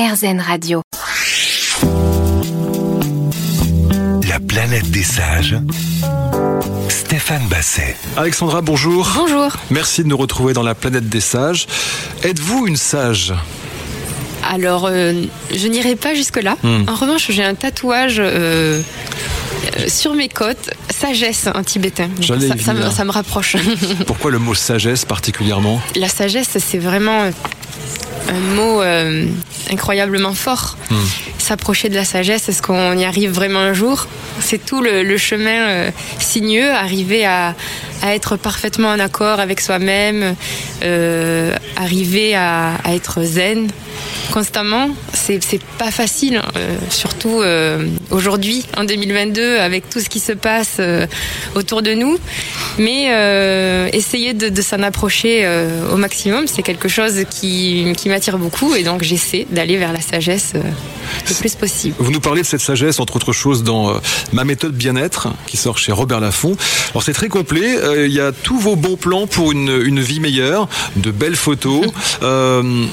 RZN Radio. La planète des sages. Stéphane Basset. Alexandra, bonjour. Bonjour. Merci de nous retrouver dans la planète des sages. Êtes-vous une sage? Alors, euh, je n'irai pas jusque-là. Hmm. En revanche, j'ai un tatouage euh, euh, sur mes côtes, sagesse en tibétain. Me, ça me rapproche. Pourquoi le mot sagesse particulièrement? La sagesse, c'est vraiment un mot euh, incroyablement fort. Hmm. S'approcher de la sagesse, est-ce qu'on y arrive vraiment un jour? C'est tout le, chemin euh, sinueux, arriver à, être parfaitement en accord avec soi-même, euh, arriver à, être zen constamment. C'est pas facile, euh, surtout aujourd'hui, en 2022, avec tout ce qui se passe autour de nous. Mais essayer de, s'en approcher au maximum, c'est quelque chose qui, m'attire beaucoup et donc j'essaie d'aller vers la sagesse plus possible. Vous nous parlez de cette sagesse, entre autres choses, dans euh, Ma méthode bien-être, qui sort chez Robert Laffont. Alors c'est très complet, euh, il y a tous vos bons plans pour une, une vie meilleure, de belles photos. Euh,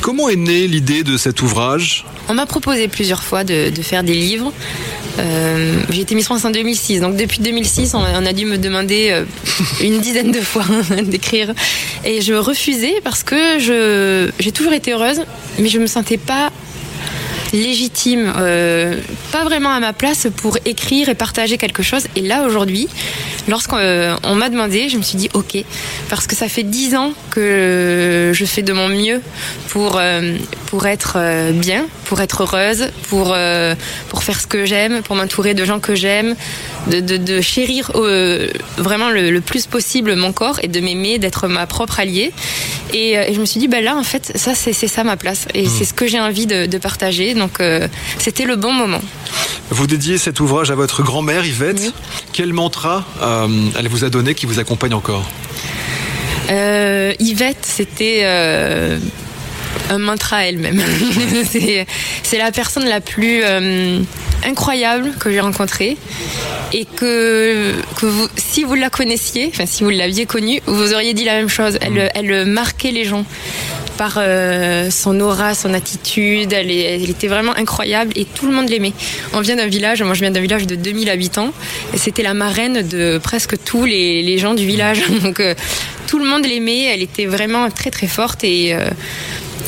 comment est née l'idée de cet ouvrage? On m'a proposé plusieurs fois de, de faire des livres. Euh, j'ai été Miss France en 2006, donc depuis 2006, on, on a dû me demander euh, une dizaine de fois d'écrire. Et je refusais parce que je, j'ai toujours été heureuse, mais je me sentais pas légitime, euh, pas vraiment à ma place pour écrire et partager quelque chose. Et là, aujourd'hui, lorsqu'on euh, on m'a demandé, je me suis dit ok, parce que ça fait dix ans que je fais de mon mieux pour, euh, pour être bien, pour être heureuse, pour, pour faire ce que j'aime, pour m'entourer de gens que j'aime, de, de, de chérir vraiment le, le plus possible mon corps et de m'aimer, d'être ma propre alliée. Et, et je me suis dit, bah là, en fait, ça, c'est ça ma place. Et c'est ce que j'ai envie de, de partager. Donc, euh, c'était le bon moment. Vous dédiez cet ouvrage à votre grand-mère Yvette. Oui. Quel mantra euh, elle vous a donné qui vous accompagne encore? Euh, Yvette, c'était un mantra elle-même. c'est c'est la personne la plus euh, incroyable que j'ai rencontrée et que, que vous, si vous la connaissiez, enfin si vous l'aviez connue, vous auriez dit la même chose. Elle, elle marquait les gens par euh, son aura, son attitude. Elle, était vraiment incroyable et tout le monde l'aimait. On vient d'un village, moi je viens d'un village de 2000 habitants c'était la marraine de presque tous les, gens du village. Donc euh, tout le monde l'aimait. Elle était vraiment très très forte et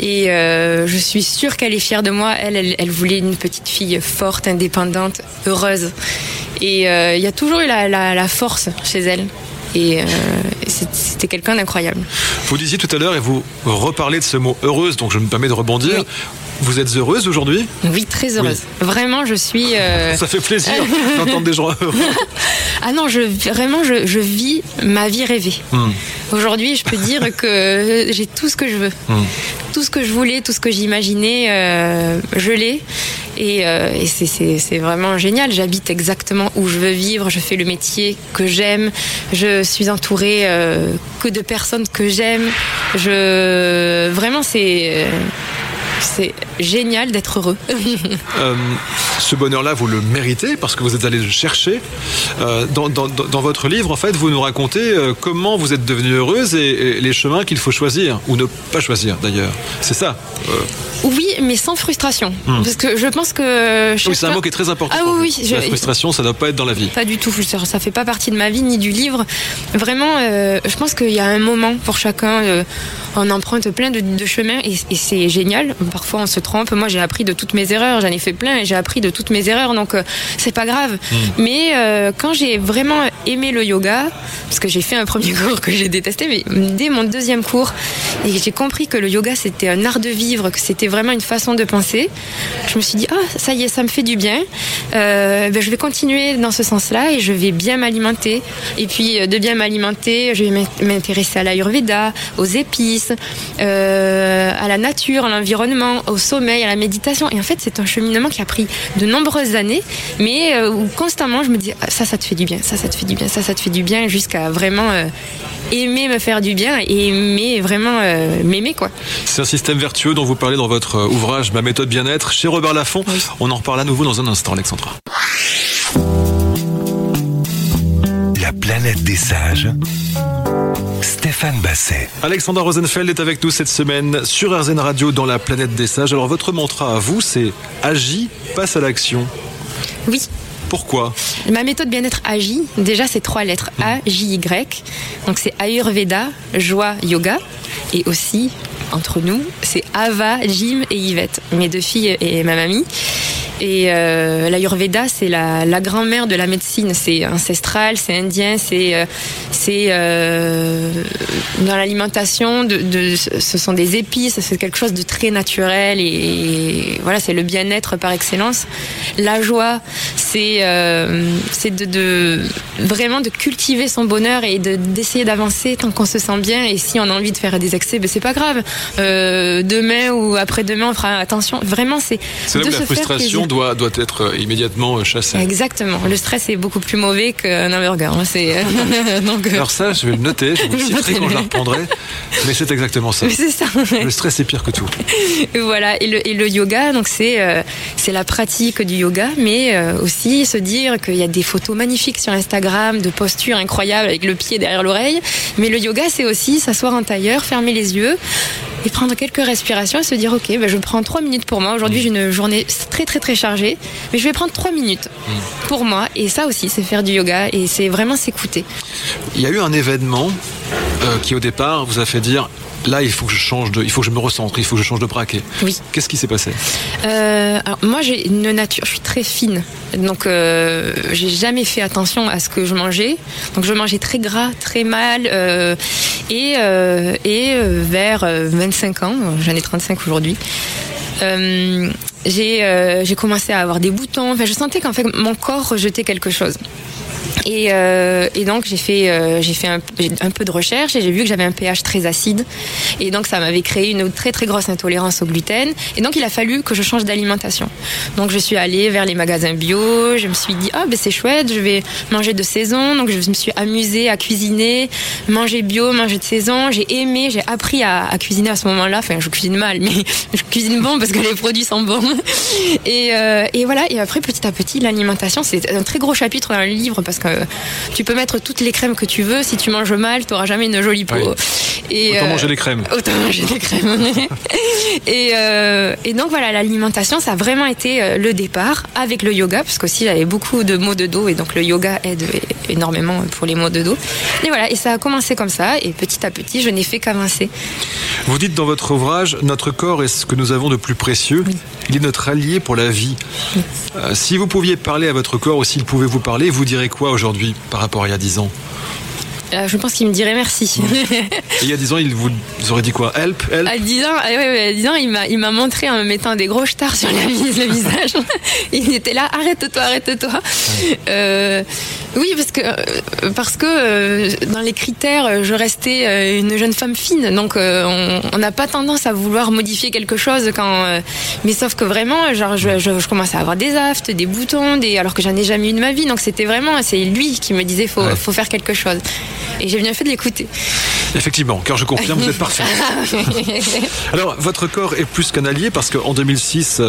euh, je suis sûre qu'elle est fière de moi. Elle, elle, voulait une petite fille forte, indépendante, heureuse. Et il y a toujours eu la force chez elle. Et euh, c'était quelqu'un d'incroyable. Vous disiez tout à l'heure, et vous reparlez de ce mot heureuse, donc je me permets de rebondir. Oui. Vous êtes heureuse aujourd'hui? Oui, très heureuse. Vraiment, je suis. euh, Ça fait plaisir d'entendre des gens heureux. Ah non, je, vraiment, je, je vis ma vie rêvée. Hmm. Aujourd'hui, je peux dire que j'ai tout ce que je veux. Hmm. Tout ce que je voulais, tout ce que j'imaginais, euh, je l'ai. Et, euh, et c'est- vraiment génial. J'habite exactement où je veux vivre. Je fais le métier que j'aime. Je suis entourée euh, que de personnes que j'aime. Je vraiment, c'est euh, c'est génial d'être heureux. Euh, ce bonheur-là, vous le méritez parce que vous êtes allé le chercher. Euh, dans, dans- dans- dans votre livre, en fait, vous nous racontez euh, comment vous êtes devenue heureuse et, et les chemins qu'il faut choisir ou ne pas choisir d'ailleurs. C'est ça. Euh, Oui, mais sans frustration. Parce que je pense que. oui, c'est un mot qui est très important. Ah oui, je- La frustration, ça ne doit pas être dans la vie. Pas du tout, ça ça fait pas partie de ma vie ni du livre. Vraiment, je pense qu'il y a un moment pour chacun. On emprunte plein de, de chemins et, et c'est génial. Parfois, on se trompe. Moi, j'ai appris de toutes mes erreurs. J'en ai fait plein et j'ai appris de toutes mes erreurs. Donc, euh, c'est pas grave. Mais euh, quand j'ai vraiment aimé le yoga, parce que j'ai fait un premier cours que j'ai détesté, mais dès mon deuxième cours, et j'ai compris que le yoga c'était un art de vivre, que c'était vraiment une façon de penser. Je me suis dit ah ça y est, ça me fait du bien. Euh, ben, je vais continuer dans ce sens-là et je vais bien m'alimenter. Et puis euh, de bien m'alimenter, je vais m'in- m'intéresser à l'ayurveda, aux épices, euh, à la nature, à l'environnement, au sommeil, à la méditation. Et en fait, c'est un cheminement qui a pris de nombreuses années, mais euh, où constamment je me dis ah, ça, ça te fait du bien, ça, ça te fait du bien, ça, ça te fait du bien, jusqu'à vraiment euh, aimer me faire du bien et aimer vraiment euh, m'aimer quoi. C'est un système vertueux dont vous parlez dans votre ouvrage Ma méthode bien-être chez Robert Laffont. On en reparle à nouveau dans un instant, Alexandra. La planète des sages. Stéphane Basset. Alexandra Rosenfeld est avec nous cette semaine sur RZN Radio dans la planète des sages. Alors votre mantra à vous, c'est agis, passe à l'action. Oui. Pourquoi? Ma méthode bien-être agit. Déjà, c'est trois lettres A, J, Y. Donc c'est Ayurveda, joie, yoga. Et aussi, entre nous, c'est Ava, Jim et Yvette, mes deux filles et ma mamie. Et euh, l'Ayurveda, c'est la, la grand-mère de la médecine. C'est ancestral, c'est indien, c'est euh, c'est euh, dans l'alimentation. De, de, ce sont des épices, c'est quelque chose de très naturel et, voilà, c'est le bien-être par excellence. La joie, c'est euh, c'est de, de, vraiment de cultiver son bonheur et d'essayer d'avancer tant qu'on se sent bien. Et si on a envie de faire des excès, ben c'est pas grave. Euh, demain ou après-demain, on fera attention. Vraiment, c'est de se la frustration doit, doit être euh, immédiatement euh, chassé. Exactement. Le stress est beaucoup plus mauvais qu'un hamburger. C'est, euh, donc, Alors ça, je vais le noter, je vous le citerai quand je la reprendrai. Mais c'est exactement ça. C'est ça. Le stress est pire que tout. Voilà. Et le, et le yoga, donc c'est, c'est la pratique du yoga, mais aussi se dire qu'il y a des photos magnifiques sur Instagram de postures incroyables avec le pied derrière l'oreille. Mais le yoga, c'est aussi s'asseoir en tailleur, fermer les yeux, et prendre quelques respirations et se dire ok ben je prends trois minutes pour moi. Aujourd'hui j'ai une journée très très très chargée mais je vais prendre trois minutes pour moi. Et ça aussi c'est faire du yoga et c'est vraiment s'écouter. Il y a eu un événement euh, qui au départ vous a fait dire là, il faut que je change de, il faut que je me recentre, il faut que je change de braquet. Oui. Qu'est-ce qui s'est passé? Euh, alors Moi, j'ai une nature, je suis très fine, donc euh, j'ai jamais fait attention à ce que je mangeais. Donc je mangeais très gras, très mal, euh, et euh, et vers 25 ans, j'en ai 35 aujourd'hui. j'ai j'ai commencé à avoir des boutons. Enfin, je sentais qu'en fait mon corps rejetait quelque chose. Et, euh, et, donc j'ai fait, euh, fait un, peu de recherche et j'ai vu que j'avais un pH très acide. Et donc ça m'avait créé une très très grosse intolérance au gluten. Et donc il a fallu que je change d'alimentation. Donc je suis allée vers les magasins bio. Je me suis dit ah ben c'est chouette, je vais manger de saison. Donc je me suis amusée à cuisiner, manger bio, manger de saison. J'ai aimé, j'ai appris à, cuisiner à ce moment-là. Enfin je cuisine mal, mais je cuisine bon parce que les produits sont bons. Et, euh, et voilà. Et après petit à petit l'alimentation c'est un très gros chapitre dans le livre que euh, tu peux mettre toutes les crèmes que tu veux. Si tu manges mal, tu n'auras jamais une jolie peau. Et, autant manger des crèmes. Autant manger des crèmes. et, euh, et, donc voilà, l'alimentation, ça a vraiment été euh, le départ avec le yoga, parce qu'aussi j'avais beaucoup de maux de dos et donc le yoga aide énormément pour les maux de dos. Et voilà, et ça a commencé comme ça et petit à petit, je n'ai fait qu'avancer. Vous dites dans votre ouvrage, notre corps est ce que nous avons de plus précieux. Il est notre allié pour la vie. si vous pouviez parler à votre corps ou s'il pouvait vous parler, vous direz quoi aujourd'hui par rapport à il y a 10 ans? Euh, je pense qu'il me dirait merci. il y a 10 ans, il vous aurait dit quoi? Help, help À 10 ans, ouais, ouais, à 10 ans il, m'a, il m'a montré en me mettant des gros stars sur la, le visage. il était là, arrête-toi, arrête-toi. Euh, oui, parce que, euh, parce que euh, dans les critères, je restais euh, une jeune femme fine. Donc on n'a pas tendance à vouloir modifier quelque chose quand. mais sauf que vraiment, genre, je, je, je, commençais à avoir des aftes, des boutons, des, alors que j'en ai jamais eu de ma vie. Donc c'était vraiment, c'est lui qui me disait faut, faut faire quelque chose. Et j'ai bien fait de l'écouter. Effectivement, car je confirme, vous êtes parfait. Alors, votre corps est plus qu'un allié parce qu'en 2006,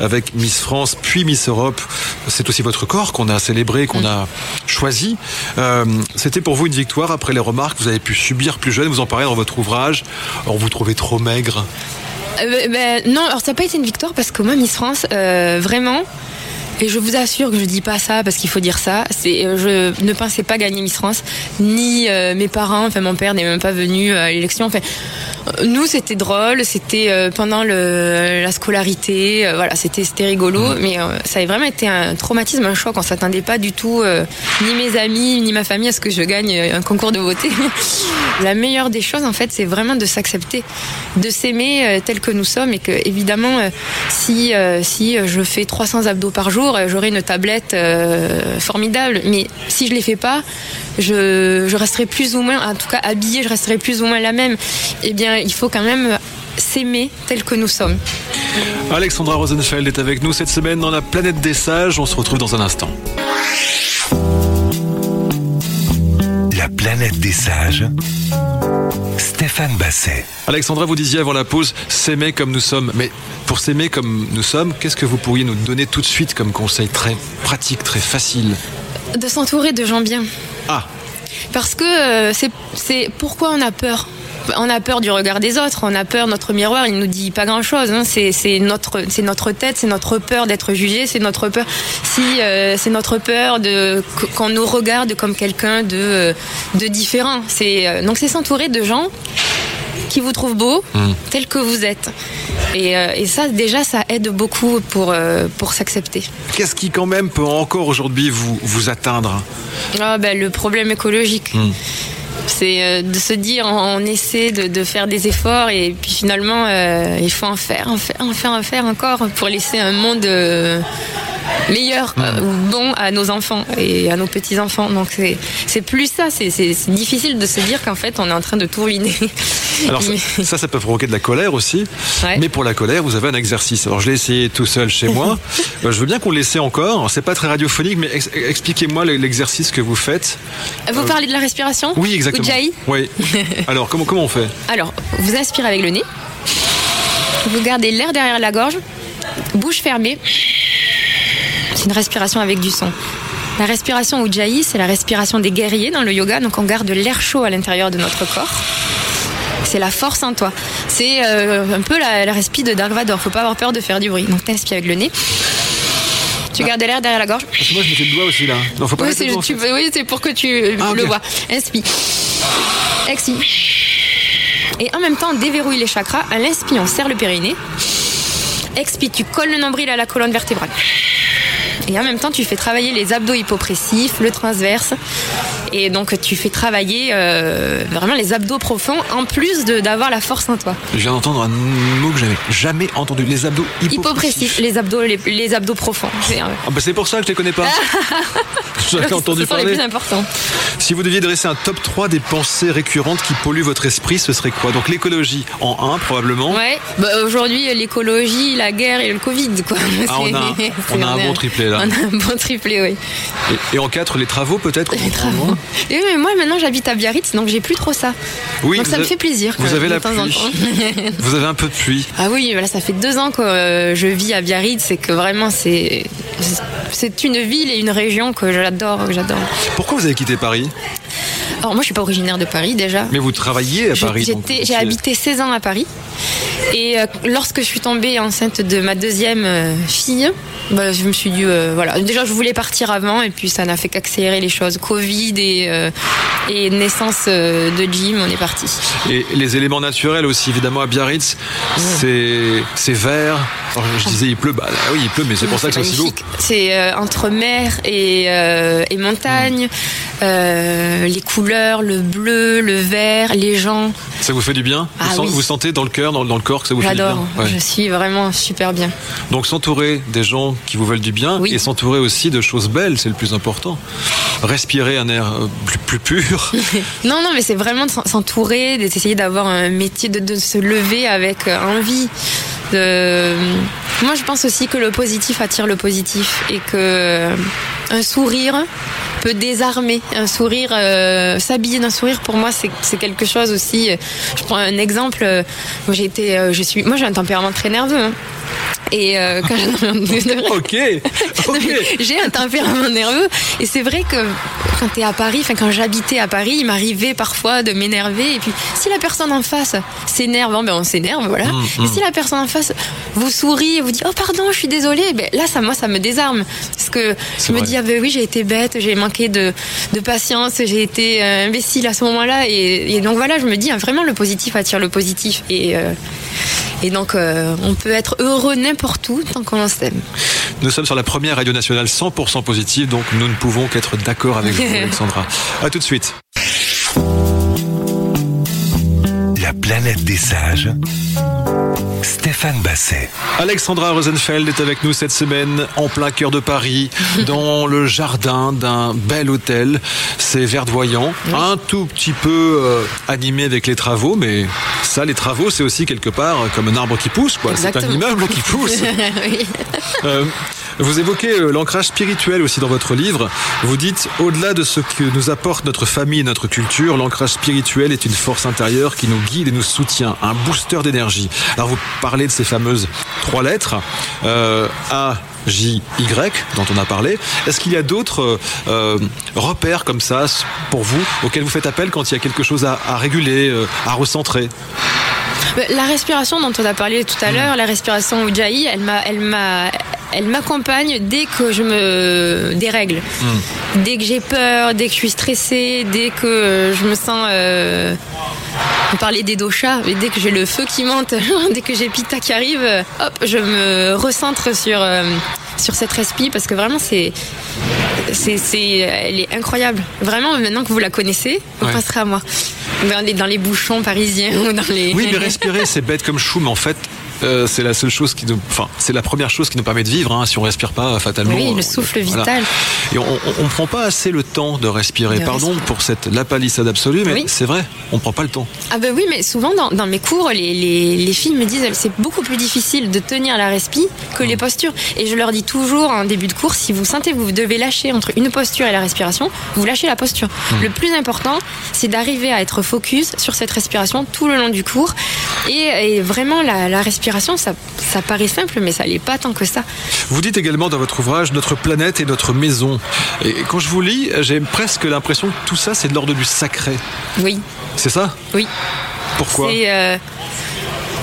avec Miss France puis Miss Europe, c'est aussi votre corps qu'on a célébré, qu'on a choisi. Euh, C'était pour vous une victoire après les remarques que vous avez pu subir plus jeune. Vous en parlez dans votre ouvrage. On vous trouvez trop maigre. Euh, ben, non, alors ça n'a pas été une victoire parce que moi, Miss France, euh, vraiment, et je vous assure que je dis pas ça parce qu'il faut dire ça. C'est, euh, je ne pensais pas gagner Miss France, ni euh, mes parents. Enfin, mon père n'est même pas venu à l'élection. Enfin, nous, c'était drôle. C'était euh, pendant le, la scolarité. voilà, c'était, c'était rigolo. Mais ça a vraiment été un traumatisme, un choc. On s'attendait pas du tout, ni mes amis, ni ma famille, à ce que je gagne un concours de beauté. la meilleure des choses, en fait, c'est vraiment de s'accepter, de s'aimer tel que nous sommes, et que évidemment, si si je fais 300 abdos par jour euh, j'aurai une tablette euh, formidable. Mais si je les fais pas, je, je resterai plus ou moins, en tout cas habillée, je resterai plus ou moins la même. Eh bien, il faut quand même s'aimer tel que nous sommes. Alexandra Rosenfeld est avec nous cette semaine dans la planète des sages. On se retrouve dans un instant. La planète des sages. Stéphane Basset. Alexandra, vous disiez avant la pause, s'aimer comme nous sommes. Mais pour s'aimer comme nous sommes, qu'est-ce que vous pourriez nous donner tout de suite comme conseil très pratique, très facile De s'entourer de gens bien. Ah Parce que euh, c'est c'est pourquoi on a peur? On a peur du regard des autres, on a peur, notre miroir, il nous dit pas grand chose. Hein. C'est notre, tête, c'est notre peur d'être jugé, c'est notre peur, si euh, c'est notre peur de qu'on nous regarde comme quelqu'un de euh, de différent. C'est euh, donc c'est s'entourer de gens qui vous trouvent beau tel que vous êtes. Et, euh, et ça, déjà, ça aide beaucoup pour, euh, pour s'accepter. Qu'est-ce qui quand même peut encore aujourd'hui vous, vous atteindre? Ah, ben, le problème écologique. C'est euh, de se dire, on, essaie de, de faire des efforts et puis finalement, euh, il faut en faire, en faire, en faire, en faire encore pour laisser un monde euh, meilleur ou bon à nos enfants et à nos petits-enfants. Donc c'est c'est plus ça, c'est difficile de se dire qu'en fait, on est en train de tout ruiner. Alors ça, Mais- ça, ça peut provoquer de la colère aussi. Ouais. Mais pour la colère, vous avez un exercice. Alors je l'ai essayé tout seul chez moi. Euh, je veux bien qu'on l'essaie encore. C'est pas très radiophonique, mais ex- expliquez-moi l'exercice que vous faites. Vous parlez de la respiration Oui, exactement. Ujjayi Oui. Alors comment comment on fait Alors, vous inspirez avec le nez. Vous gardez l'air derrière la gorge. Bouche fermée. C'est une respiration avec du son. La respiration Ujjayi, c'est la respiration des guerriers dans le yoga. Donc, on garde l'air chaud à l'intérieur de notre corps. C'est la force en toi. C'est euh, un peu la, la respi de Dark Vador. Faut pas avoir peur de faire du bruit. Donc, t'inspires avec le nez. Tu gardes l'air derrière la gorge. Parce que moi je mettais le doigt aussi là. Non, faut pas Oui, c'est en fait. oui, pour que tu Ah, ok. le vois. Inspire. Expire. Et en même temps, on déverrouille les chakras. À l'inspire, on serre le périnée. Expire, tu colles le nombril à la colonne vertébrale. Et en même temps, tu fais travailler les abdos hypopressifs, le transverse. Et donc, tu fais travailler euh, vraiment les abdos profonds, en plus d'avoir la force en toi. Je viens d'entendre un mot que j'avais jamais entendu. Les abdos hypopressifs. Les abdos, les, les abdos profonds. C'est, Ah bah c'est pour ça que je les connais pas. J'avais entendu ce sont les parler. plus importants. Si vous deviez dresser un top 3 des pensées récurrentes qui polluent votre esprit, ce serait quoi? Donc l'écologie en 1 probablement. Ouais, bah, aujourd'hui, l'écologie, la guerre et le Covid, quoi. Ah, on a un- C'est- on a un bon triplé, là. On a un bon triplé, oui. Et, et en 4, les travaux peut-être? Les travaux. Et oui, mais moi, maintenant, j'habite à Biarritz, donc j'ai plus trop ça. Oui, donc ça me fait plaisir. Vous quoi, avez la pluie. Vous avez un peu de pluie. Ah oui, voilà, ça fait deux ans que euh, je vis à Biarritz, c'est que vraiment, c'est c'est une ville et une région que j'adore, que j'adore. Pourquoi vous avez quitté Paris? Alors moi, je suis pas originaire de Paris déjà. Mais vous travaillez à Paris. J'ai habité 16 ans à Paris. Et euh, lorsque je suis tombée enceinte de ma deuxième euh, fille, bah, je me suis dit, euh, voilà, déjà je voulais partir avant et puis ça n'a fait qu'accélérer les choses. Covid et, euh, et naissance euh, de Jim, on est parti. Et les éléments naturels aussi, évidemment, à Biarritz, c'est c'est vert. Alors, je disais, il pleut. Bah oui, il pleut, mais c'est pour ça que c'est aussi beau. C'est euh, entre mer et, euh, et montagne, euh, les couleurs, le bleu, le vert, les gens. Ça vous fait du bien Ah vous, oui. vous sentez dans le cœur, dans, dans le corps que ça vous fait du bien J'adore. Ouais. Je suis vraiment super bien. Donc s'entourer des gens qui vous veulent du bien Oui. et s'entourer aussi de choses belles, c'est le plus important. Respirer un air plus, plus pur. Non, non, mais c'est vraiment de s'en- s'entourer, d'essayer d'avoir un métier, de, se lever avec euh, envie. Moi, je pense aussi que le positif attire le positif et que euh, un sourire peut désarmer. Un sourire, euh, s'habiller d'un sourire, pour moi, c'est quelque chose aussi. Je prends un exemple. moi, j'ai un tempérament très nerveux. hein. Et euh, quand ok, ok. J'ai un tempérament nerveux. Et c'est vrai que quand t'es à Paris, enfin quand j'habitais à Paris, il m'arrivait parfois de m'énerver. Et puis si la personne en face s'énerve, ben on s'énerve voilà. Mmh, Et si la personne en face vous sourit et vous dit oh pardon, je suis désolée, ben là ça moi ça me désarme. Parce que je me dis ah ben oui j'ai été bête, j'ai manqué de, de patience, j'ai été euh, imbécile à ce moment-là et, et donc voilà je me dis ah, vraiment le positif attire le positif. Et euh, et donc, euh, on peut être heureux n'importe où tant qu'on s'aime. Nous sommes sur la première radio nationale 100% positive, donc nous ne pouvons qu'être d'accord avec vous, Alexandra. À tout de suite. La planète des sages. Stéphane Basset. Alexandra Rosenfeld est avec nous cette semaine en plein cœur de Paris, dans le jardin d'un bel hôtel. C'est verdoyant, un tout petit peu euh, animé avec les travaux, mais ça, les travaux, c'est aussi quelque part comme un arbre qui pousse, quoi. C'est un immeuble qui pousse. oui. Euh, vous évoquez euh, l'ancrage spirituel aussi dans votre livre. Vous dites, au-delà de ce que nous apporte notre famille et notre culture, l'ancrage spirituel est une force intérieure qui nous guide et nous soutient, un booster d'énergie. Alors vous parlez de ces fameuses trois lettres, euh, A, J, Y, dont on a parlé. Est-ce qu'il y a d'autres euh, repères comme ça pour vous auxquels vous faites appel quand il y a quelque chose à, à réguler, à recentrer? La respiration dont on a parlé tout à l'heure, la respiration Ujjayi, elle m'a, elle m'a, elle m'accompagne dès que je me dérègle. Dès que j'ai peur, dès que je suis stressée, dès que euh, je me sens. Euh, on parlait des doshas, mais dès que j'ai le feu qui monte, dès que j'ai Pitta qui arrive, euh, hop, je me recentre sur, euh, sur cette respi parce que vraiment c'est. C'est, c'est, elle est incroyable. Vraiment, maintenant que vous la connaissez, vous Ouais. passerez à moi. Dans les, dans les bouchons parisiens ou dans les. Oui, mais respirer, c'est bête comme chou, mais en fait, euh, c'est la seule chose qui nous, enfin, c'est la première chose qui nous permet de vivre. hein. Si on respire pas, fatalement. Oui, le on- souffle voilà. vital. Et on, on prend pas assez le temps de respirer. De Pardon respirer. pour cette lapalissade absolue, mais Oui. c'est vrai, on prend pas le temps. Ah ben oui, mais souvent dans, dans mes cours, les, les, les filles me disent c'est beaucoup plus difficile de tenir la respi que les postures. Et je leur dis toujours en début de cours, si vous sentez que vous devez lâcher entre une posture et la respiration, vous lâchez la posture. Le plus important, c'est d'arriver à être focus sur cette respiration tout le long du cours. Et, et vraiment, la, la respiration, ça, ça paraît simple, mais ça l'est pas tant que ça. Vous dites également dans votre ouvrage Notre planète et notre maison. Et quand je vous lis, j'ai presque l'impression que tout ça, c'est de l'ordre du sacré. Oui, C'est ça? Oui. Pourquoi? Euh,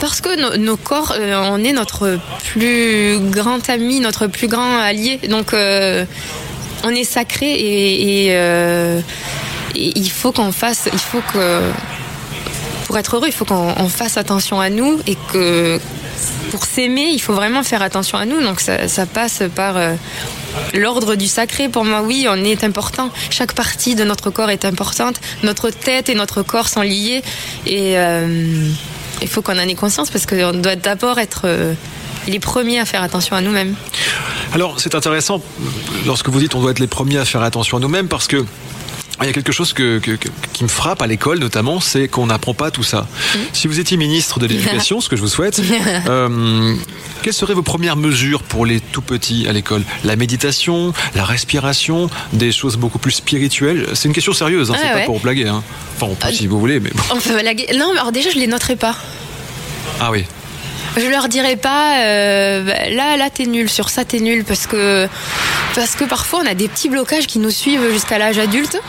parce que no- nos corps, euh, on est notre plus grand ami, notre plus grand allié. Donc, euh, on est sacré et, et, euh, et il faut qu'on fasse, il faut que pour être heureux, il faut qu'on on fasse attention à nous et que pour s'aimer, il faut vraiment faire attention à nous. Donc ça, ça passe par euh, l'ordre du sacré. Pour moi, oui, on est important. Chaque partie de notre corps est importante. Notre tête et notre corps sont liés. Et euh, il faut qu'on en ait conscience parce qu'on doit d'abord être euh, les premiers à faire attention à nous-mêmes. Alors, c'est intéressant lorsque vous dites on doit être les premiers à faire attention à nous-mêmes parce que il y a quelque chose que, que- que- qui me frappe à l'école notamment, c'est qu'on n'apprend pas tout ça. Si vous étiez ministre de l'Éducation, ce que je vous souhaite, euh, quelles seraient vos premières mesures pour les tout petits à l'école? La méditation, la respiration, des choses beaucoup plus spirituelles? C'est une question sérieuse, hein, Ah c'est pas pour blaguer. Hein. Enfin, on peut si vous voulez, mais. On peut blaguer. Non, alors déjà, je les noterai pas. Ah oui. Je leur dirai pas euh, là là t'es nul sur ça t'es nul parce que parce que parfois on a des petits blocages qui nous suivent jusqu'à l'âge adulte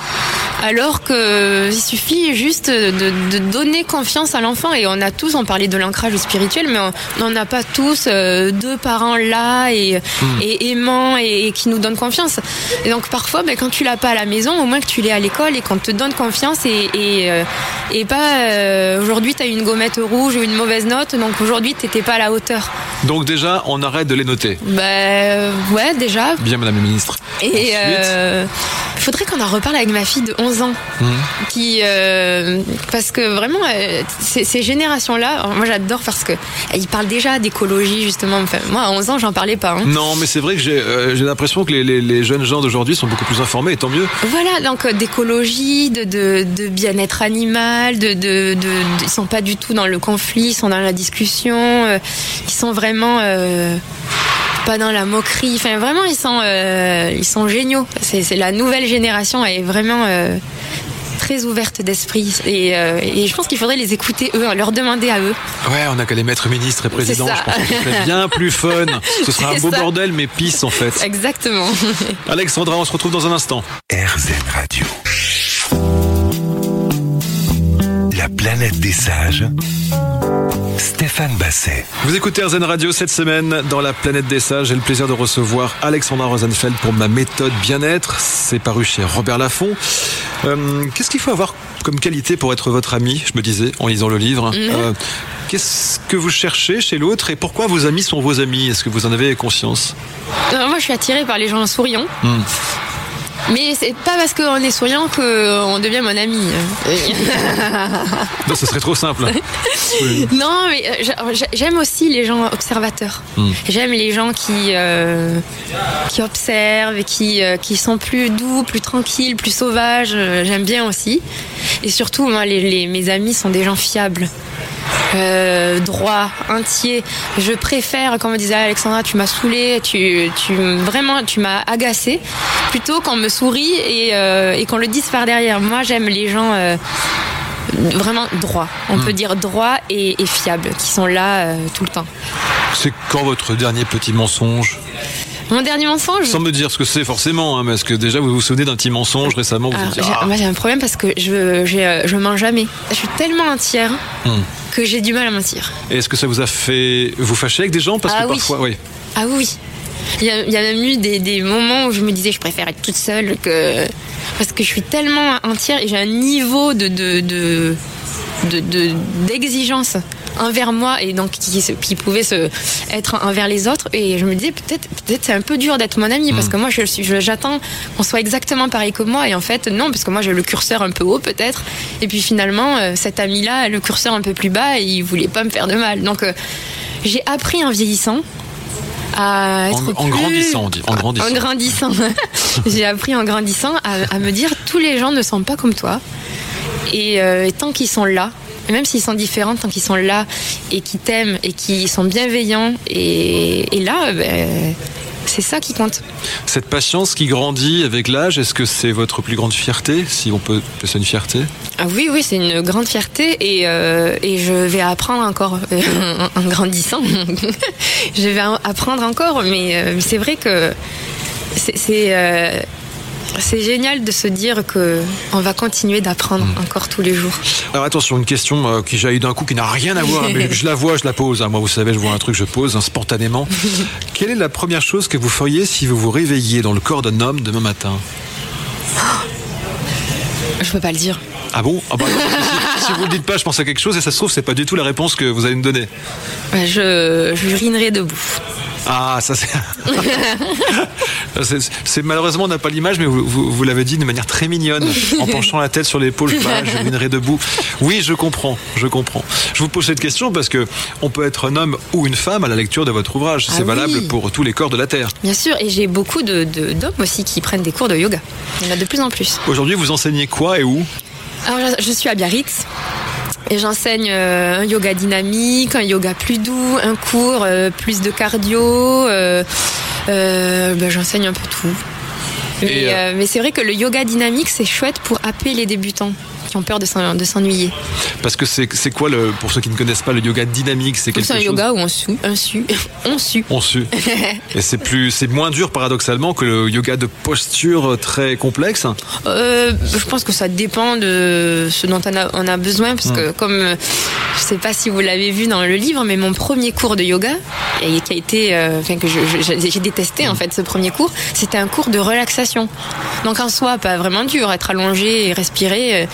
alors que il suffit juste de, de donner confiance à l'enfant et on a tous on parlait de l'ancrage spirituel mais on n'en a pas tous euh, deux parents là et, et aimants et, et qui nous donnent confiance. Et donc parfois ben, quand tu l'as pas à la maison au moins que tu l'aies à l'école et qu'on te donne confiance et, et, euh, et pas euh, aujourd'hui t'as eu une gommette rouge ou une mauvaise note donc aujourd'hui pas à la hauteur Donc déjà, on arrête de les noter. ben euh, ouais déjà Bien, Madame la Ministre. et Ensuite euh, faudrait qu'on en reparle avec ma fille de 11 ans Mhm. qui euh, parce que vraiment euh, ces, ces générations là moi j'adore parce que euh, ils parlent déjà d'écologie justement Enfin, moi à 11 ans j'en parlais pas hein. Non, mais c'est vrai que j'ai euh, l'impression que les, les- les jeunes gens d'aujourd'hui sont beaucoup plus informés, et tant mieux. Voilà, donc d'écologie, de, de, de bien-être animal, de, de, ils sont pas du tout dans le conflit, ils sont dans la discussion, ils sont vraiment pas dans la moquerie. Enfin, vraiment, ils sont, euh, ils sont géniaux. C'est c'est la nouvelle génération, elle est vraiment euh, très ouverte d'esprit, et, euh, et je pense qu'il faudrait les écouter eux, leur demander à eux. Ouais, on a qu'à les mettre ministres et présidents. ça. Je pense que ce serait bien plus fun. Ce sera un beau ça. bordel, mais pisse en fait. Exactement. Alexandra, on se retrouve dans un instant. RZN Radio. La planète des sages. Stéphane Basset. Vous écoutez RZN Radio cette semaine dans la planète des sages. J'ai le plaisir de recevoir Alexandra Rosenfeld pour ma méthode bien-être. C'est paru chez Robert Laffont. Euh, Qu'est-ce qu'il faut avoir comme qualité pour être votre ami Je me disais en lisant le livre. Euh, Qu'est-ce que vous cherchez chez l'autre et pourquoi vos amis sont vos amis? Est-ce que vous en avez conscience? Euh, moi, je suis attirée par les gens souriants. Hmm. Mais c'est pas parce qu'on est souriant qu'on devient mon ami. Non, ce serait trop simple. Oui. non, mais euh, j'a- j'aime aussi les gens observateurs. Hmm. J'aime les gens qui euh, qui observent et qui euh, qui sont plus doux, plus tranquilles, plus sauvages. J'aime bien aussi. Et surtout, moi, les, les- mes amis sont des gens fiables. Euh, droit, entier. Je préfère, comme disait Alexandra, tu m'as saoulé, tu, tu vraiment, tu m'as agacé, plutôt qu'on me sourit et, euh, et qu'on le dise par derrière. Moi, j'aime les gens euh, vraiment droits. On peut dire droits et, et fiables, qui sont là euh, tout le temps. C'est quand votre dernier petit mensonge Mon dernier mensonge Sans me dire ce que c'est forcément, hein, mais est-ce que déjà vous vous souvenez d'un petit mensonge récemment vous Alors, vous dites, j'ai- ah, Moi j'ai un problème parce que je, euh, je mens jamais. Je suis tellement entière Hmm. que j'ai du mal à mentir. Est-ce que ça vous a fait vous fâcher avec des gens? Parce Ah que oui. parfois, oui. Ah oui. Il y, a, il y a même eu des, des moments où je me disais je préfère être toute seule que parce que je suis tellement entière et j'ai un niveau de de de- de- de- d'exigence envers moi et donc qui, qui pouvait se être envers les autres. Et je me disais peut-être peut-être c'est un peu dur d'être mon ami parce que moi je suis je- j'attends qu'on soit exactement pareil que moi. Et en fait non parce que moi j'ai le curseur un peu haut peut-être. Et puis finalement euh, cet ami là a le curseur un peu plus bas et il voulait pas me faire de mal. Donc euh, j'ai appris en vieillissant à être En- en plus- grandissant, on dit, en grandissant. En grandissant. j'ai appris en grandissant à, à me dire tous les gens ne sont pas comme toi. Et, euh, et tant qu'ils sont là, même s'ils sont différents, tant qu'ils sont là et qui t'aiment et qui sont bienveillants, et, et là, ben, c'est ça qui compte. Cette patience qui grandit avec l'âge, est-ce que c'est votre plus grande fierté, si on peut appeler ça une fierté? Ah oui, oui, c'est une grande fierté et, euh, et je vais apprendre encore euh, en, grandissant. je vais en- apprendre encore, mais euh, c'est vrai que c'est c'est, génial de se dire que on va continuer d'apprendre encore tous les jours. Alors attention, une question euh, qui jaillit d'un coup, qui n'a rien à voir, mais je la vois, je la pose. hein. Moi, vous savez, je vois un truc, je pose hein, spontanément. Quelle est la première chose que vous feriez si vous vous réveilliez dans le corps d'un homme demain matin? Je peux pas le dire. Ah bon? Ah bah, si, si vous le dites pas, je pense à quelque chose et ça se trouve, c'est pas du tout la réponse que vous allez me donner. Je, je urinerai debout. Ah, ça c'est. Malheureusement on n'a pas l'image, mais vous, vous, vous l'avez dit de manière très mignonne, en penchant la tête sur l'épaule. Je, je viendrai debout. Oui, je comprends, je comprends. Je vous pose cette question parce que on peut être un homme ou une femme à la lecture de votre ouvrage. Ah C'est valable oui. pour tous les corps de la terre. Bien sûr, et j'ai beaucoup de- de- d'hommes aussi qui prennent des cours de yoga. Il y en a de plus en plus. Aujourd'hui, vous enseignez quoi et où? Alors, je suis à Biarritz et j'enseigne euh, un yoga dynamique, un yoga plus doux, un cours euh, plus de cardio. euh, ben, j'enseigne un peu tout. Euh, euh, mais c'est vrai que le yoga dynamique, c'est chouette pour happer les débutants qui ont peur de s'en- de s'ennuyer. Parce que c'est quoi, le, pour ceux qui ne connaissent pas, le yoga dynamique C'est quelque C'est un chose. yoga où on sue, un su, on sue. On sue. Et c'est plus, c'est moins dur paradoxalement que le yoga de posture très complexe. Euh, je pense que ça dépend de ce dont on a, on a besoin, parce que comme euh, je sais pas si vous l'avez vu dans le livre, mais mon premier cours de yoga, et qui a été, euh, enfin que j'ai détesté en fait ce premier cours, c'était un cours de relaxation. Donc en soi, pas vraiment dur, être allongé et respirer. euh,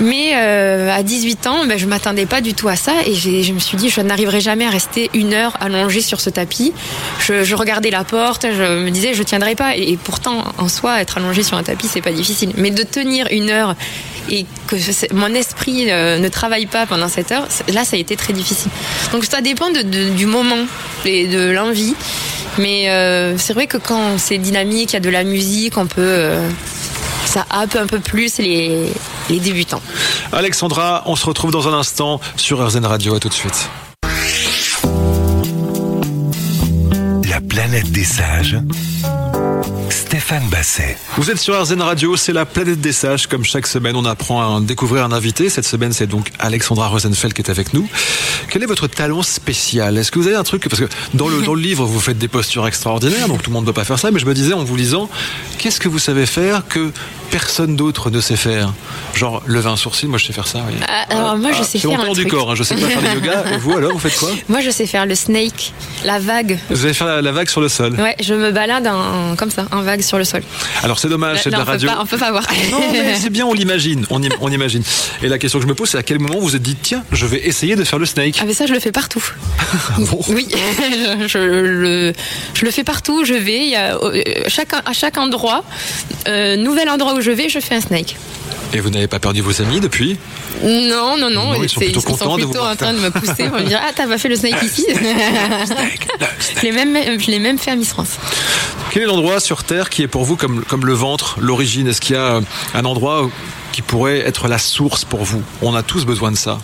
mais euh, à 18 ans, ben, je m'attendais pas du tout à ça et je me suis dit je n'arriverai jamais à rester une heure allongée sur ce tapis. Je, regardais la porte, je me disais je tiendrai pas et, pourtant en soi être allongé sur un tapis c'est pas difficile. Mais de tenir une heure et que mon esprit euh, ne travaille pas pendant cette heure, là ça a été très difficile. Donc ça dépend du moment et de l'envie. Mais euh, c'est vrai que quand c'est dynamique, il y a de la musique, on peut euh, ça happe un peu plus les, les débutants. Alexandra, on se retrouve dans un instant sur RZN Radio. À tout de suite. La planète des sages. Stéphane Basset. Vous êtes sur RZN Radio, c'est la planète des sages. Comme chaque semaine, on apprend à découvrir un invité. Cette semaine, c'est donc Alexandra Rosenfeld qui est avec nous. Quel est votre talent spécial? Est-ce que vous avez un truc? Parce que dans le, dans le livre, vous faites des postures extraordinaires, donc tout le monde ne doit pas faire ça. Mais je me disais en vous lisant, qu'est-ce que vous savez faire que personne d'autre ne sait faire? Genre lever un sourcil, moi je sais faire ça. oui. Ah, alors moi je sais C'est faire mon un talent du corps, hein, je sais pas faire du yoga. Et vous alors, vous faites quoi? Moi je sais faire le snake, la vague. Vous allez faire la, la vague sur le sol. Ouais, je me balade en, comme ça, en vague sur le sol. Alors c'est dommage, c'est de la on radio. pas- on peut pas voir. Non, mais c'est bien, on l'imagine. On, im- on imagine. Et la question que je me pose, c'est à quel moment vous vous êtes dit, tiens, je vais essayer de faire le snake Ah mais ça je le fais partout. bon Oui, je, je le, je le fais partout. Je vais, il y a, euh, chaque, à chaque endroit, euh, nouvel endroit où je vais, je fais un snake. Et vous n'avez pas perdu vos amis depuis? Non, non, non, Non, ils sont plutôt contents de vous plutôt voir en train de me pousser pour me dire ah t'as pas fait le snake ici. je l'ai même, je l'ai même fait à Miss France. Quel est l'endroit sur Terre qui est pour vous comme, comme le ventre, l'origine? Est-ce qu'il y a euh, un endroit qui pourrait être la source pour vous? On a tous besoin de ça.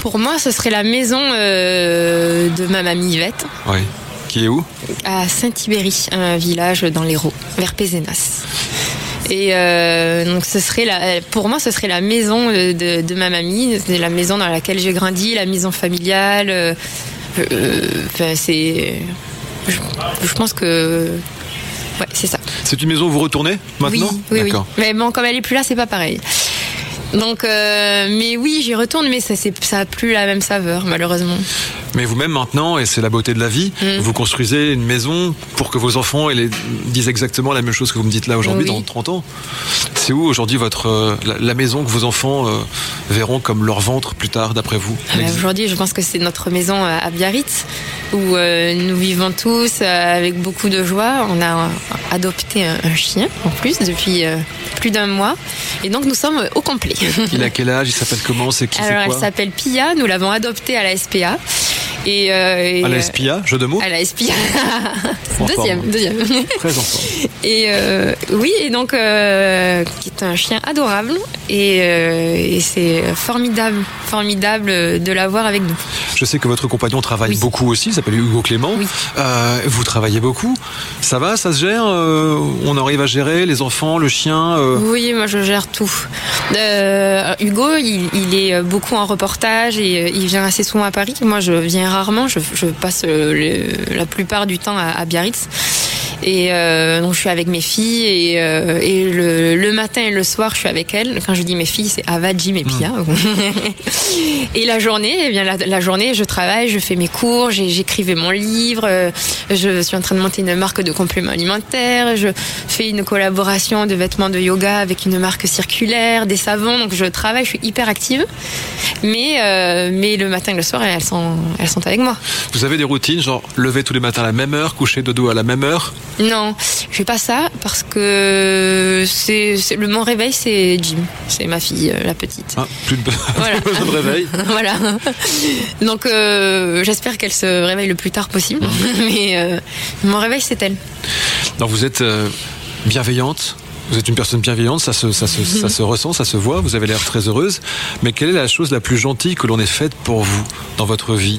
Pour moi, ce serait la maison euh, de ma mamie Yvette. Oui. Qui est où? À Saint-Ibéry, un village dans l'Hérault, vers Pézenas. Et euh, donc ce serait la, pour moi, ce serait la maison de, de- ma mamie, c'est la maison dans laquelle j'ai grandi, la maison familiale. euh, euh, enfin, c'est, je, je pense que Ouais, c'est ça. C'est une maison où vous retournez maintenant Oui, oui, oui. Mais bon, comme elle est plus là, c'est pas pareil. Donc, euh, mais oui, j'y retourne, mais ça, c'est- ça a plus la même saveur, malheureusement. Mais vous-même maintenant, et c'est la beauté de la vie, Mm. vous construisez une maison pour que vos enfants disent exactement la même chose que vous me dites là aujourd'hui Oui. dans 30 ans. C'est où aujourd'hui votre euh, la, la maison que vos enfants euh, verront comme leur ventre plus tard d'après vous? Euh, Aujourd'hui, je pense que c'est notre maison à Biarritz, où euh, nous vivons tous avec beaucoup de joie. On a adopté un, un chien, en plus, depuis plus d'un mois. Et donc, nous sommes au complet. Il a quel âge? Il s'appelle comment? C'est qui? Alors, elle s'appelle Pia. Nous l'avons adoptée à la SPA. Et, euh, et, À la euh, SPIA, jeu de mots À la. En deuxième, deuxième. Très. Et euh, oui, et donc, euh, qui est un chien adorable. Et, euh, et c'est formidable, formidable de l'avoir avec nous. Je sais que votre compagnon travaille Oui. beaucoup aussi, il s'appelle Hugo Clément. Oui. Euh, vous travaillez beaucoup. Ça va, ça se gère Euh, On arrive à gérer les enfants, le chien euh, Oui, moi je gère tout. Hugo, il, il est beaucoup en reportage et il vient assez souvent à Paris. Moi, je viens rarement. Je, je passe le- la plupart du temps à, à Biarritz. Et euh, donc je suis avec mes filles et, euh, et le, le matin et le soir je suis avec elles. Quand je dis mes filles, c'est Ava, Jim et Pia. et la journée, eh bien la, la journée, je travaille, je fais mes cours, j'écrivais mon livre, euh, je suis en train de monter une marque de compléments alimentaires, je fais une collaboration de vêtements de yoga avec une marque circulaire, des savons. Donc je travaille, je suis hyper active. Mais mais le matin et le soir, elles sont elles sont avec moi. Vous avez des routines, genre lever tous les matins à la même heure, coucher de dos à la même heure? Non, je fais pas ça parce que c'est c'est- le mon réveil c'est Jim, c'est ma fille euh, la petite. Hein, Plus de Voilà. plus de réveil. voilà. Donc euh, j'espère qu'elle se réveille le plus tard possible. Mais euh, mon réveil c'est elle. Donc vous êtes euh, bienveillante. Vous êtes une personne bienveillante, ça se, ça, se, ça se ressent, ça se voit, vous avez l'air très heureuse. Mais quelle est la chose la plus gentille que l'on ait faite pour vous dans votre vie?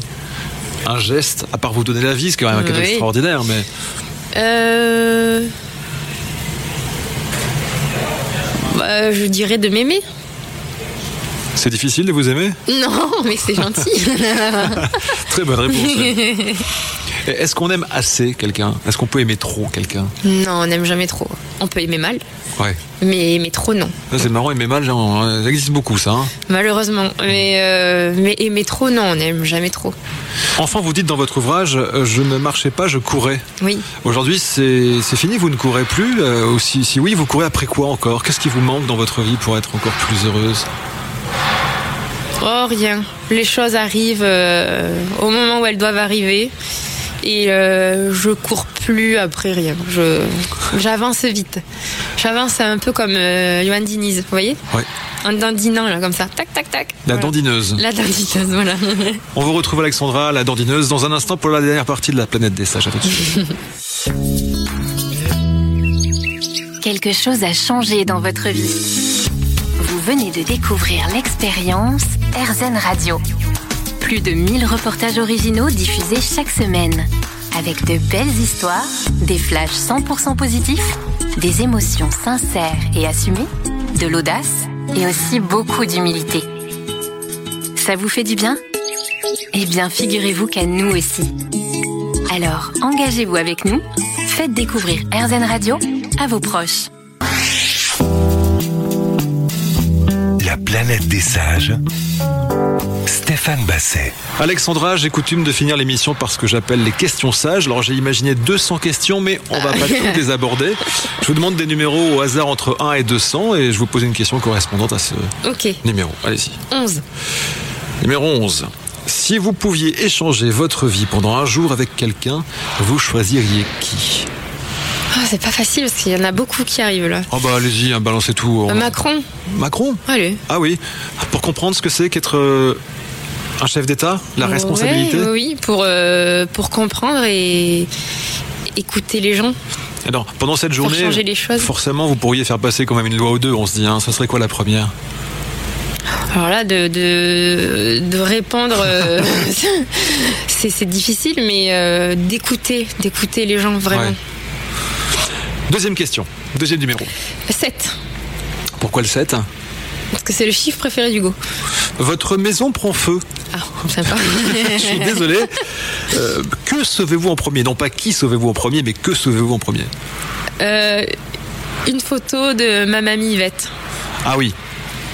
Un geste, à part vous donner la vie, c'est quand même un cadeau Oui. extraordinaire, mais Euh... bah, je dirais de m'aimer. c'est difficile de vous aimer? Non, mais c'est gentil. Très bonne réponse. Est-ce qu'on aime assez quelqu'un? Est-ce qu'on peut aimer trop quelqu'un? Non, on n'aime jamais trop. On peut aimer mal, Ouais. mais aimer trop non. C'est marrant, aimer mal, genre, euh, ça existe beaucoup ça. hein. Malheureusement. Mais, euh, mais aimer trop non, on n'aime jamais trop. Enfin, vous dites dans votre ouvrage, euh, je ne marchais pas, je courais. Oui. Aujourd'hui, c'est c'est fini, vous ne courez plus. euh, ou si, si oui, vous courez après quoi encore? Qu'est-ce qui vous manque dans votre vie pour être encore plus heureuse? Oh, rien. Les choses arrivent euh, au moment où elles doivent arriver. Et euh, je cours plus après rien. Je J'avance vite. J'avance un peu comme euh, Johan Diniz, vous voyez? Ouais. En dandinant, là, comme ça. Tac, tac, tac. La Voilà. dandineuse. La dandineuse, voilà. On vous retrouve Alexandra, la dandineuse, dans un instant pour la dernière partie de la planète des sages. À tout de suite. Quelque chose a changé dans votre vie. Vous venez de découvrir l'expérience RZN Radio. Plus de 1000 reportages originaux diffusés chaque semaine. Avec de belles histoires, des flashs 100% positifs, des émotions sincères et assumées, de l'audace et aussi beaucoup d'humilité. Ça vous fait du bien? Eh bien, figurez-vous qu'à nous aussi. Alors, engagez-vous avec nous, faites découvrir RZN Radio à vos proches. La planète des sages. Stéphane Basset. Alexandra, j'ai coutume de finir l'émission par ce que j'appelle les questions sages. Alors j'ai imaginé 200 questions, mais on va pas toutes les aborder. Je vous demande des numéros au hasard entre 1 et 200 et je vous pose une question correspondante à ce numéro. Allez-y. 11. Numéro 11. Si vous pouviez échanger votre vie pendant un jour avec quelqu'un, vous choisiriez qui? Ah, c'est pas facile parce qu'il y en a beaucoup qui arrivent là. Oh bah allez-y, hein, balancez tout. Euh, Macron Macron Allez. Ah oui. Pour comprendre ce que c'est qu'être euh, un chef d'État, la responsabilité. Ouais, oui, pour, euh, pour comprendre et écouter les gens. Alors, pendant cette journée, changer les choses. forcément, vous pourriez faire passer quand même une loi ou deux. On se dit, hein, ça serait quoi la première? Alors là, de, de, euh, c'est c'est difficile, mais euh, d'écouter, d'écouter les gens vraiment. Ouais. Deuxième question, deuxième numéro. 7, Pourquoi le 7 parce que c'est le chiffre préféré d'Hugo. Votre maison prend feu. Ah, sympa. Je suis désolé. Euh, que sauvez-vous en premier? Non pas qui sauvez-vous en premier, mais que sauvez-vous en premier? Euh, une photo de ma mamie Yvette. Ah oui.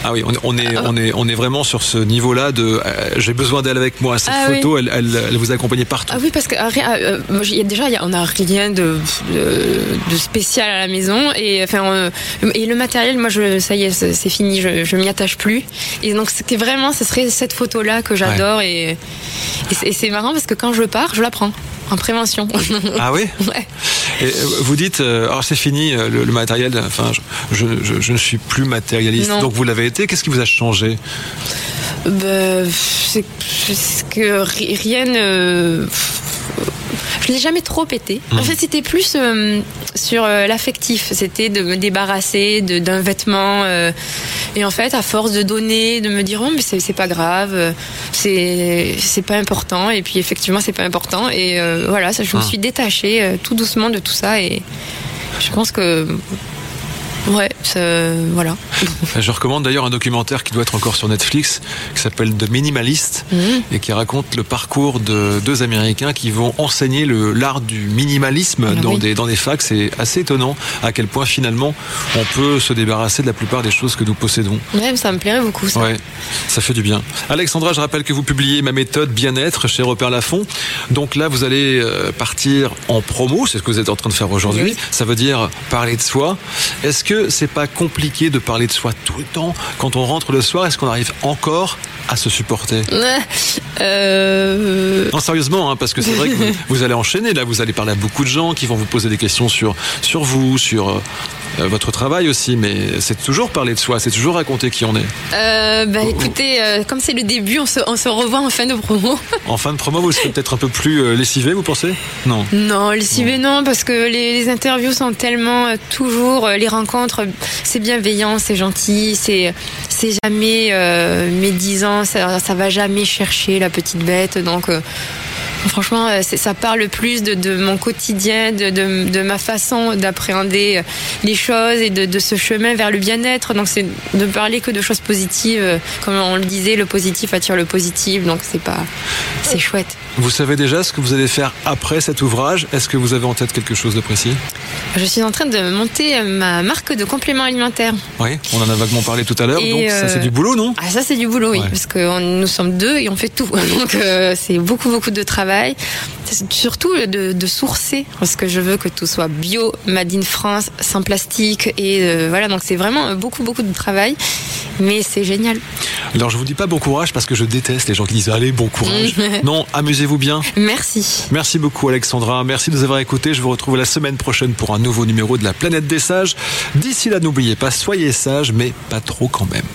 Ah oui, on, on est, on est, on est vraiment sur ce niveau-là de euh, j'ai besoin d'elle avec moi. Cette Ah oui. photo, elle, elle, elle vous accompagnait partout. Ah oui, parce que euh, rien- euh, a- déjà, on n'a rien de, de, de spécial à la maison. Et, enfin, euh, et le matériel, moi, je, ça y est, c'est fini, je, je m'y attache plus. Et donc, c'était vraiment, ce serait cette photo-là que j'adore. Et, et c'est marrant parce que quand je pars, je la prends en prévention. Ah oui ouais. Et euh, vous dites, euh, alors c'est fini, euh, le, le matériel, enfin, je, je, je- je ne suis plus matérialiste. Non. Donc vous l'avez été, qu'est-ce qui vous a changé Ben, c'est que ri- rien ne. Je l'ai jamais trop pété. Mmh. En fait, c'était plus euh, sur euh, l'affectif. C'était de me débarrasser d'un vêtement. euh, et en fait, à force de donner, de me dire oh mais c'est pas grave, c'est c'est pas important. Et puis effectivement, c'est pas important. Et voilà, ça, je me Ah. suis détachée tout doucement de tout ça. Et je pense que ouais, voilà. Je recommande d'ailleurs un documentaire qui doit être encore sur Netflix, qui s'appelle The Minimalist, Mhm. et qui raconte le parcours de deux Américains qui vont enseigner l'art du minimalisme Ah dans, oui. des, dans des facs. C'est assez étonnant à quel point finalement on peut se débarrasser de la plupart des choses que nous possédons. Ouais, ça me plairait beaucoup. Ça. Ouais, ça fait du bien. Alexandra, je rappelle que vous publiez ma méthode bien-être chez Repère Lafont. Donc là, vous allez euh, partir en promo, c'est ce que vous êtes en train de faire aujourd'hui. Oui. Ça veut dire parler de soi. Est-ce que c'est pas compliqué de parler de soi tout le temps Quand on rentre le soir, est-ce qu'on arrive encore à se supporter? Euh, Non, sérieusement, hein, parce que c'est vrai que vous, vous allez enchaîner. Là, vous allez parler à beaucoup de gens qui vont vous poser des questions sur, sur vous, sur euh, votre travail aussi. Mais c'est toujours parler de soi, c'est toujours raconter qui on est. Euh, bah écoutez, euh, comme c'est le début, on se, on se revoit en fin de promo. En fin de promo, vous serez peut-être un peu plus euh, lessivé, vous pensez? Non. Non, les CV non, parce que les, les interviews sont tellement euh, toujours euh, les rencontres, euh, c'est bienveillant, c'est gentil, c'est c'est jamais euh, médisant, ça, ça va jamais chercher la petite bête, donc. Franchement, euh, ça parle plus de, de mon quotidien, de, de, de ma façon d'appréhender euh, les choses et de, ce chemin vers le bien-être. Donc, c'est de parler que de choses positives. Euh, Comme on le disait, le positif attire le positif. Donc, c'est pas, c'est chouette. Vous savez déjà ce que vous allez faire après cet ouvrage? Est-ce que vous avez en tête quelque chose de précis? Je suis en train de monter ma marque de compléments alimentaires. Oui, on en a vaguement parlé tout à l'heure. Donc ça, c'est du boulot, non? Ah, ça, c'est du boulot, oui. Ouais. Parce que nous sommes deux et on fait tout. Donc, euh, c'est beaucoup, beaucoup de travail. Surtout de, de sourcer. Parce que je veux que tout soit bio, made in France, sans plastique. Et euh, voilà, donc c'est vraiment beaucoup, beaucoup de travail. Mais c'est génial. Alors je vous dis pas bon courage parce que je déteste les gens qui disent allez bon courage. non, amusez-vous bien. Merci. Merci beaucoup Alexandra, merci de nous avoir écoutés. Je vous retrouve la semaine prochaine pour un nouveau numéro de la planète des sages. D'ici là, n'oubliez pas, soyez sages, mais pas trop quand même.